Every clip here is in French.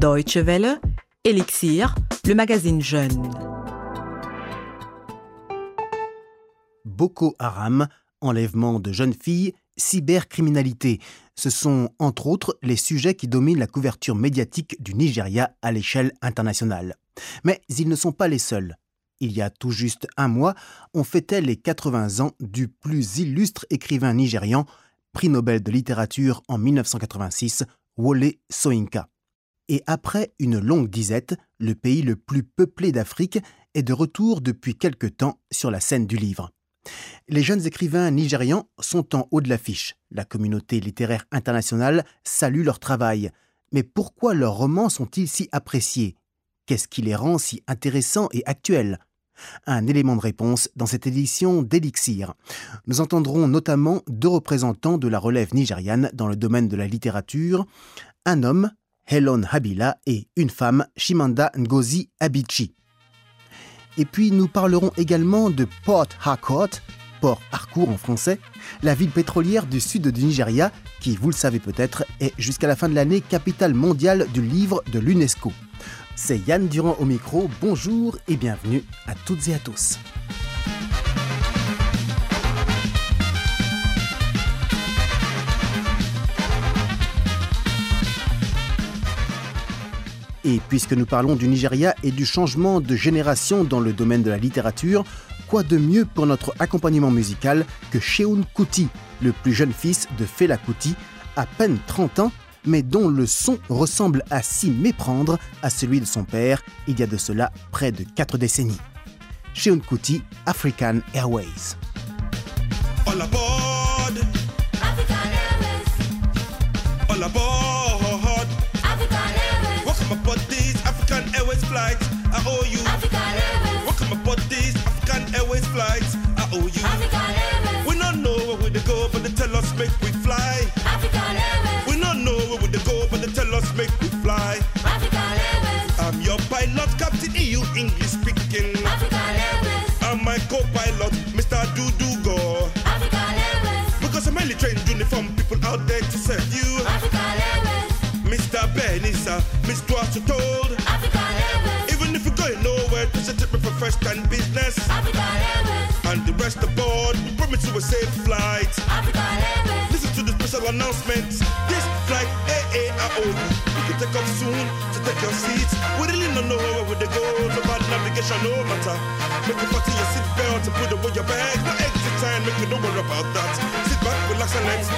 Deutsche Welle, Elixir, le magazine Jeune. Boko Haram, enlèvement de jeunes filles, cybercriminalité. Ce sont entre autres les sujets qui dominent la couverture médiatique du Nigeria à l'échelle internationale. Mais ils ne sont pas les seuls. Il y a tout juste un mois, on fêtait les 80 ans du plus illustre écrivain nigérian, prix Nobel de littérature en 1986, Wole Soyinka. Et après une longue disette, le pays le plus peuplé d'Afrique est de retour depuis quelque temps sur la scène du livre. Les jeunes écrivains nigérians sont en haut de l'affiche. La communauté littéraire internationale salue leur travail. Mais pourquoi leurs romans sont-ils si appréciés? Qu'est-ce qui les rend si intéressants et actuels? Un élément de réponse dans cette édition d'Elixir. Nous entendrons notamment deux représentants de la relève nigériane dans le domaine de la littérature, un homme, Helen Habila, et une femme, Shimanda Ngozi Abichi. Et puis nous parlerons également de Port Harcourt, Port Harcourt en français, la ville pétrolière du sud du Nigeria, qui, vous le savez peut-être, est jusqu'à la fin de l'année capitale mondiale du livre de l'UNESCO. C'est Yann Durand au micro, bonjour et bienvenue à toutes et à tous. Et puisque nous parlons du Nigeria et du changement de génération dans le domaine de la littérature, quoi de mieux pour notre accompagnement musical que Sheun Kuti, le plus jeune fils de Fela Kuti, à peine 30 ans, mais dont le son ressemble à s'y méprendre à celui de son père il y a de cela près de 4 décennies. Sheun Kuti, African Airways. Flights. I owe you. African Airways, Welcome aboard these African Airways flights. I owe you. African Airways, We don't know where we to go, but they tell us make we fly. African Airways, We don't know where we to go, but they tell us make we fly. African Airways, I'm your pilot, Captain EU English speaking. African Airways, I'm my co-pilot, and business. African Airways, And the rest aboard, we promise you a safe flight. African Airways, Listen to the special announcements. This flight, AARO, we can take off soon to take your seats. We really don't know where we go, no bad navigation, no matter. Make you fasten your seatbelt and put away your bag. No exit time, make you don't worry about that. Sit back, relax and let's.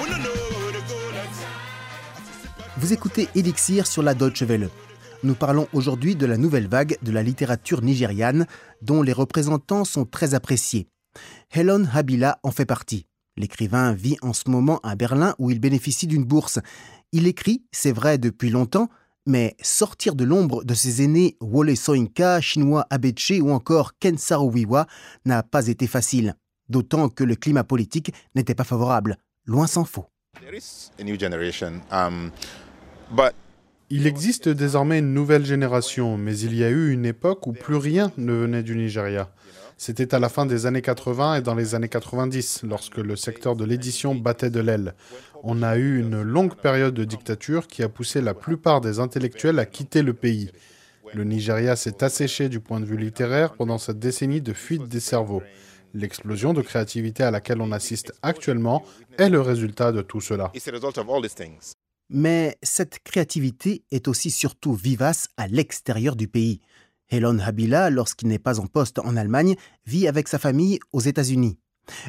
We don't know where we go, let's. Vous écoutez Elixir sur la Deutsche Welle. Nous parlons aujourd'hui de la nouvelle vague de la littérature nigériane, dont les représentants sont très appréciés. Helen Habila en fait partie. L'écrivain vit en ce moment à Berlin où il bénéficie d'une bourse. Il écrit, c'est vrai depuis longtemps, mais sortir de l'ombre de ses aînés Wole Soyinka, Chinois Abeche ou encore Ken Saro-Wiwa n'a pas été facile. D'autant que le climat politique n'était pas favorable. Loin s'en faut. Il existe désormais une nouvelle génération, mais il y a eu une époque où plus rien ne venait du Nigeria. C'était à la fin des années 80 et dans les années 90, lorsque le secteur de l'édition battait de l'aile. On a eu une longue période de dictature qui a poussé la plupart des intellectuels à quitter le pays. Le Nigeria s'est asséché du point de vue littéraire pendant cette décennie de fuite des cerveaux. L'explosion de créativité à laquelle on assiste actuellement est le résultat de tout cela. Mais cette créativité est aussi surtout vivace à l'extérieur du pays. Helen Habila, lorsqu'il n'est pas en poste en Allemagne, vit avec sa famille aux États-Unis.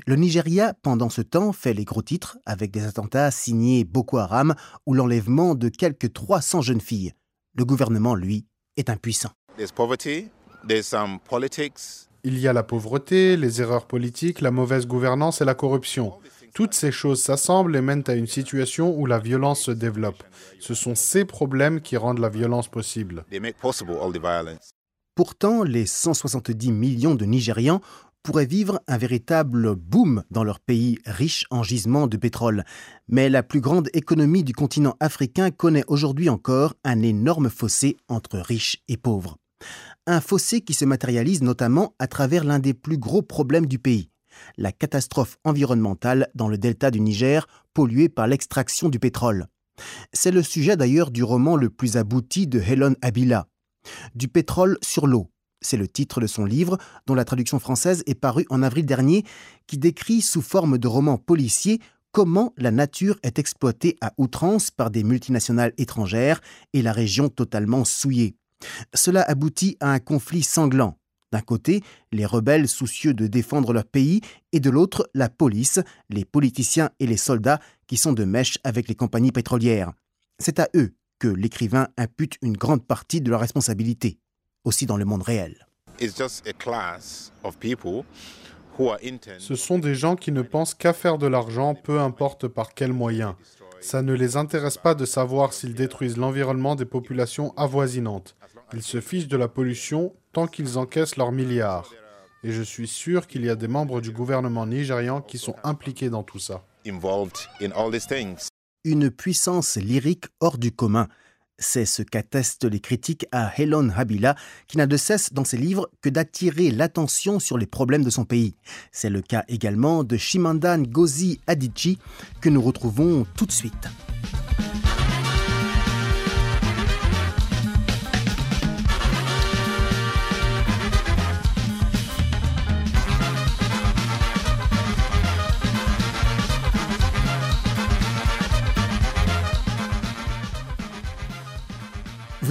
Le Nigeria, pendant ce temps, fait les gros titres avec des attentats signés Boko Haram ou l'enlèvement de quelques 300 jeunes filles. Le gouvernement, lui, est impuissant. There's poverty, there's politics, Il y a la pauvreté, les erreurs politiques, la mauvaise gouvernance et la corruption. Toutes ces choses s'assemblent et mènent à une situation où la violence se développe. Ce sont ces problèmes qui rendent la violence possible. Pourtant, les 170 millions de Nigérians pourraient vivre un véritable boom dans leur pays riche en gisements de pétrole. Mais la plus grande économie du continent africain connaît aujourd'hui encore un énorme fossé entre riches et pauvres. Un fossé qui se matérialise notamment à travers l'un des plus gros problèmes du pays, la catastrophe environnementale dans le delta du Niger pollué par l'extraction du pétrole. C'est le sujet d'ailleurs du roman le plus abouti de Helen Abila, Du pétrole sur l'eau. C'est le titre de son livre, dont la traduction française est parue en avril dernier, qui décrit sous forme de roman policier comment la nature est exploitée à outrance par des multinationales étrangères et la région totalement souillée. Cela aboutit à un conflit sanglant. D'un côté, les rebelles soucieux de défendre leur pays, et de l'autre, la police, les politiciens et les soldats qui sont de mèche avec les compagnies pétrolières. C'est à eux que l'écrivain impute une grande partie de leur responsabilité, aussi dans le monde réel. Ce sont des gens qui ne pensent qu'à faire de l'argent, peu importe par quels moyens. Ça ne les intéresse pas de savoir s'ils détruisent l'environnement des populations avoisinantes. Ils se fichent de la pollution tant qu'ils encaissent leurs milliards. Et je suis sûr qu'il y a des membres du gouvernement nigérian qui sont impliqués dans tout ça. Une puissance lyrique hors du commun. C'est ce qu'attestent les critiques à Helen Habila, qui n'a de cesse dans ses livres que d'attirer l'attention sur les problèmes de son pays. C'est le cas également de Chimamanda Ngozi Adichie, que nous retrouvons tout de suite.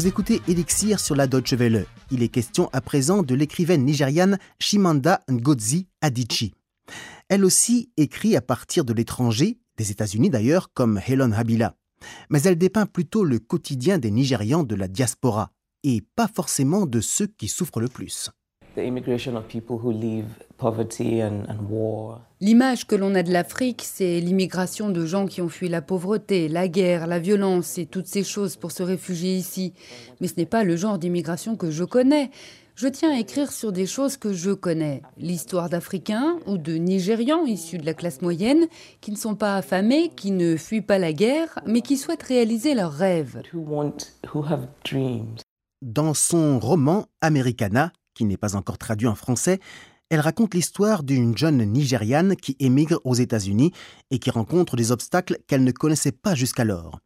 Vous écoutez Elixir sur la Deutsche Welle. Il est question à présent de l'écrivaine nigériane Chimamanda Ngozi Adichie. Elle aussi écrit à partir de l'étranger, des États-Unis d'ailleurs, comme Helen Habila. Mais elle dépeint plutôt le quotidien des Nigérians de la diaspora, et pas forcément de ceux qui souffrent le plus. L'image que l'on a de l'Afrique, c'est l'immigration de gens qui ont fui la pauvreté, la guerre, la violence et toutes ces choses pour se réfugier ici. Mais ce n'est pas le genre d'immigration que je connais. Je tiens à écrire sur des choses que je connais. L'histoire d'Africains ou de Nigérians issus de la classe moyenne qui ne sont pas affamés, qui ne fuient pas la guerre, mais qui souhaitent réaliser leurs rêves. Who want, who have dreams. Dans son roman Americana, qui n'est pas encore traduit en français, elle raconte l'histoire d'une jeune Nigériane qui émigre aux États-Unis et qui rencontre des obstacles qu'elle ne connaissait pas jusqu'alors.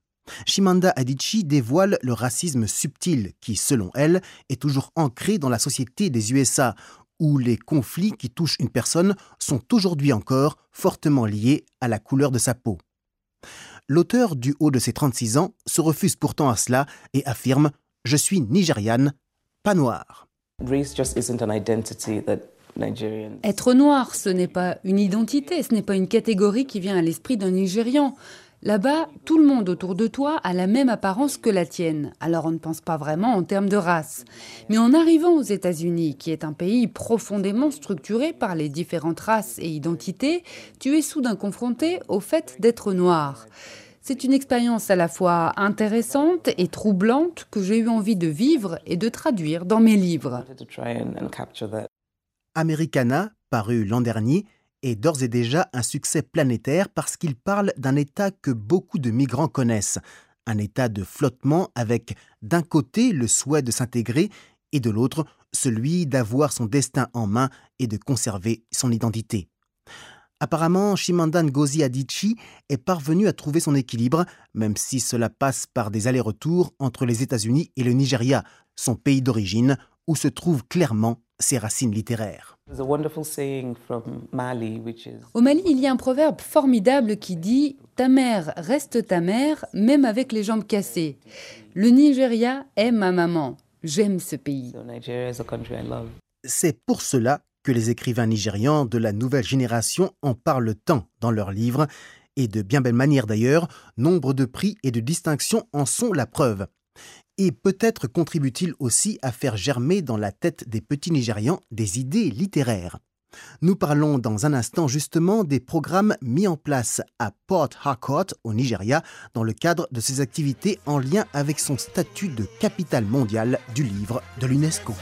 Chimanda Adichie dévoile le racisme subtil qui, selon elle, est toujours ancré dans la société des USA, où les conflits qui touchent une personne sont aujourd'hui encore fortement liés à la couleur de sa peau. L'auteur du haut de ses 36 ans se refuse pourtant à cela et affirme ⁇ Je suis nigériane, pas noire ⁇. Être noir, ce n'est pas une identité, ce n'est pas une catégorie qui vient à l'esprit d'un Nigérian. Là-bas, tout le monde autour de toi a la même apparence que la tienne, alors on ne pense pas vraiment en termes de race. Mais en arrivant aux États-Unis, qui est un pays profondément structuré par les différentes races et identités, tu es soudain confronté au fait d'être noir. C'est une expérience à la fois intéressante et troublante que j'ai eu envie de vivre et de traduire dans mes livres. Americana, paru l'an dernier, est d'ores et déjà un succès planétaire parce qu'il parle d'un état que beaucoup de migrants connaissent, un état de flottement avec d'un côté le souhait de s'intégrer et de l'autre celui d'avoir son destin en main et de conserver son identité. Apparemment, Chimamanda Ngozi Adichie est parvenue à trouver son équilibre, même si cela passe par des allers-retours entre les États-Unis et le Nigeria, son pays d'origine, où se trouvent clairement ses racines littéraires. There's a wonderful saying from Mali, which is Au Mali, il y a un proverbe formidable qui dit ⁇ Ta mère reste ta mère, même avec les jambes cassées. Le Nigeria est ma maman. J'aime ce pays. C'est pour cela que les écrivains nigérians de la nouvelle génération en parlent tant dans leurs livres, et de bien belle manière d'ailleurs, nombre de prix et de distinctions en sont la preuve. Et peut-être contribue-t-il aussi à faire germer dans la tête des petits Nigérians des idées littéraires. Nous parlons dans un instant justement des programmes mis en place à Port Harcourt au Nigeria dans le cadre de ses activités en lien avec son statut de capitale mondiale du livre de l'UNESCO.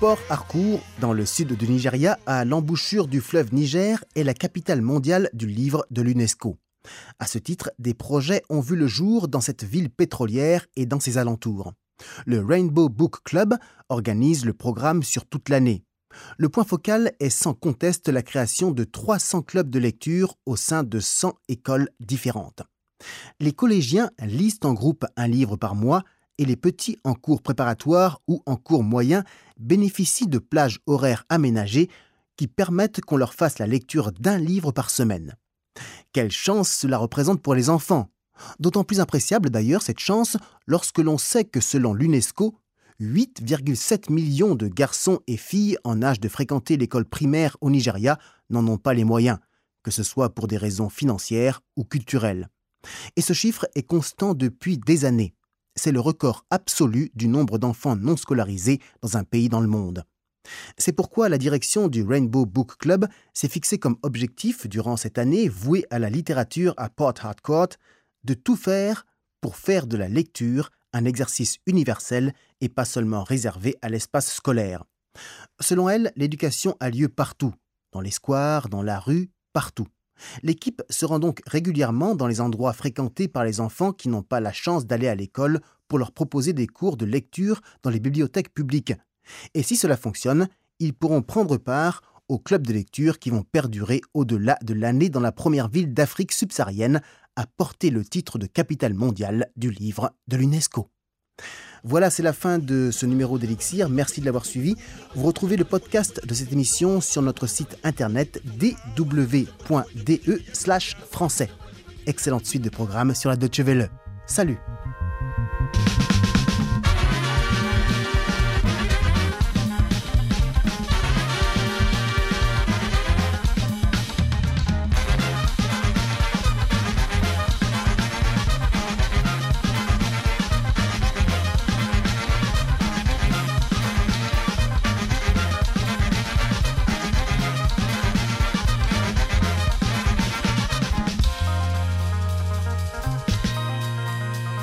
Port Harcourt, dans le sud du Nigeria, à l'embouchure du fleuve Niger, est la capitale mondiale du livre de l'UNESCO. À ce titre, des projets ont vu le jour dans cette ville pétrolière et dans ses alentours. Le Rainbow Book Club organise le programme sur toute l'année. Le point focal est sans conteste la création de 300 clubs de lecture au sein de 100 écoles différentes. Les collégiens lisent en groupe un livre par mois et les petits en cours préparatoire ou en cours moyen bénéficient de plages horaires aménagées qui permettent qu'on leur fasse la lecture d'un livre par semaine. Quelle chance cela représente pour les enfants D'autant plus appréciable d'ailleurs cette chance lorsque l'on sait que selon l'UNESCO, 8,7 millions de garçons et filles en âge de fréquenter l'école primaire au Nigeria n'en ont pas les moyens, que ce soit pour des raisons financières ou culturelles. Et ce chiffre est constant depuis des années. C'est le record absolu du nombre d'enfants non scolarisés dans un pays dans le monde. C'est pourquoi la direction du Rainbow Book Club s'est fixée comme objectif durant cette année vouée à la littérature à Port Harcourt de tout faire pour faire de la lecture un exercice universel et pas seulement réservé à l'espace scolaire. Selon elle, l'éducation a lieu partout, dans les squares, dans la rue, partout. L'équipe se rend donc régulièrement dans les endroits fréquentés par les enfants qui n'ont pas la chance d'aller à l'école pour leur proposer des cours de lecture dans les bibliothèques publiques. Et si cela fonctionne, ils pourront prendre part aux clubs de lecture qui vont perdurer au-delà de l'année dans la première ville d'Afrique subsaharienne à porter le titre de capitale mondiale du livre de l'UNESCO. Voilà, c'est la fin de ce numéro d'Elixir. Merci de l'avoir suivi. Vous retrouvez le podcast de cette émission sur notre site internet dw.de français. Excellente suite de programmes sur la Deutsche Welle. Salut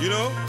You know?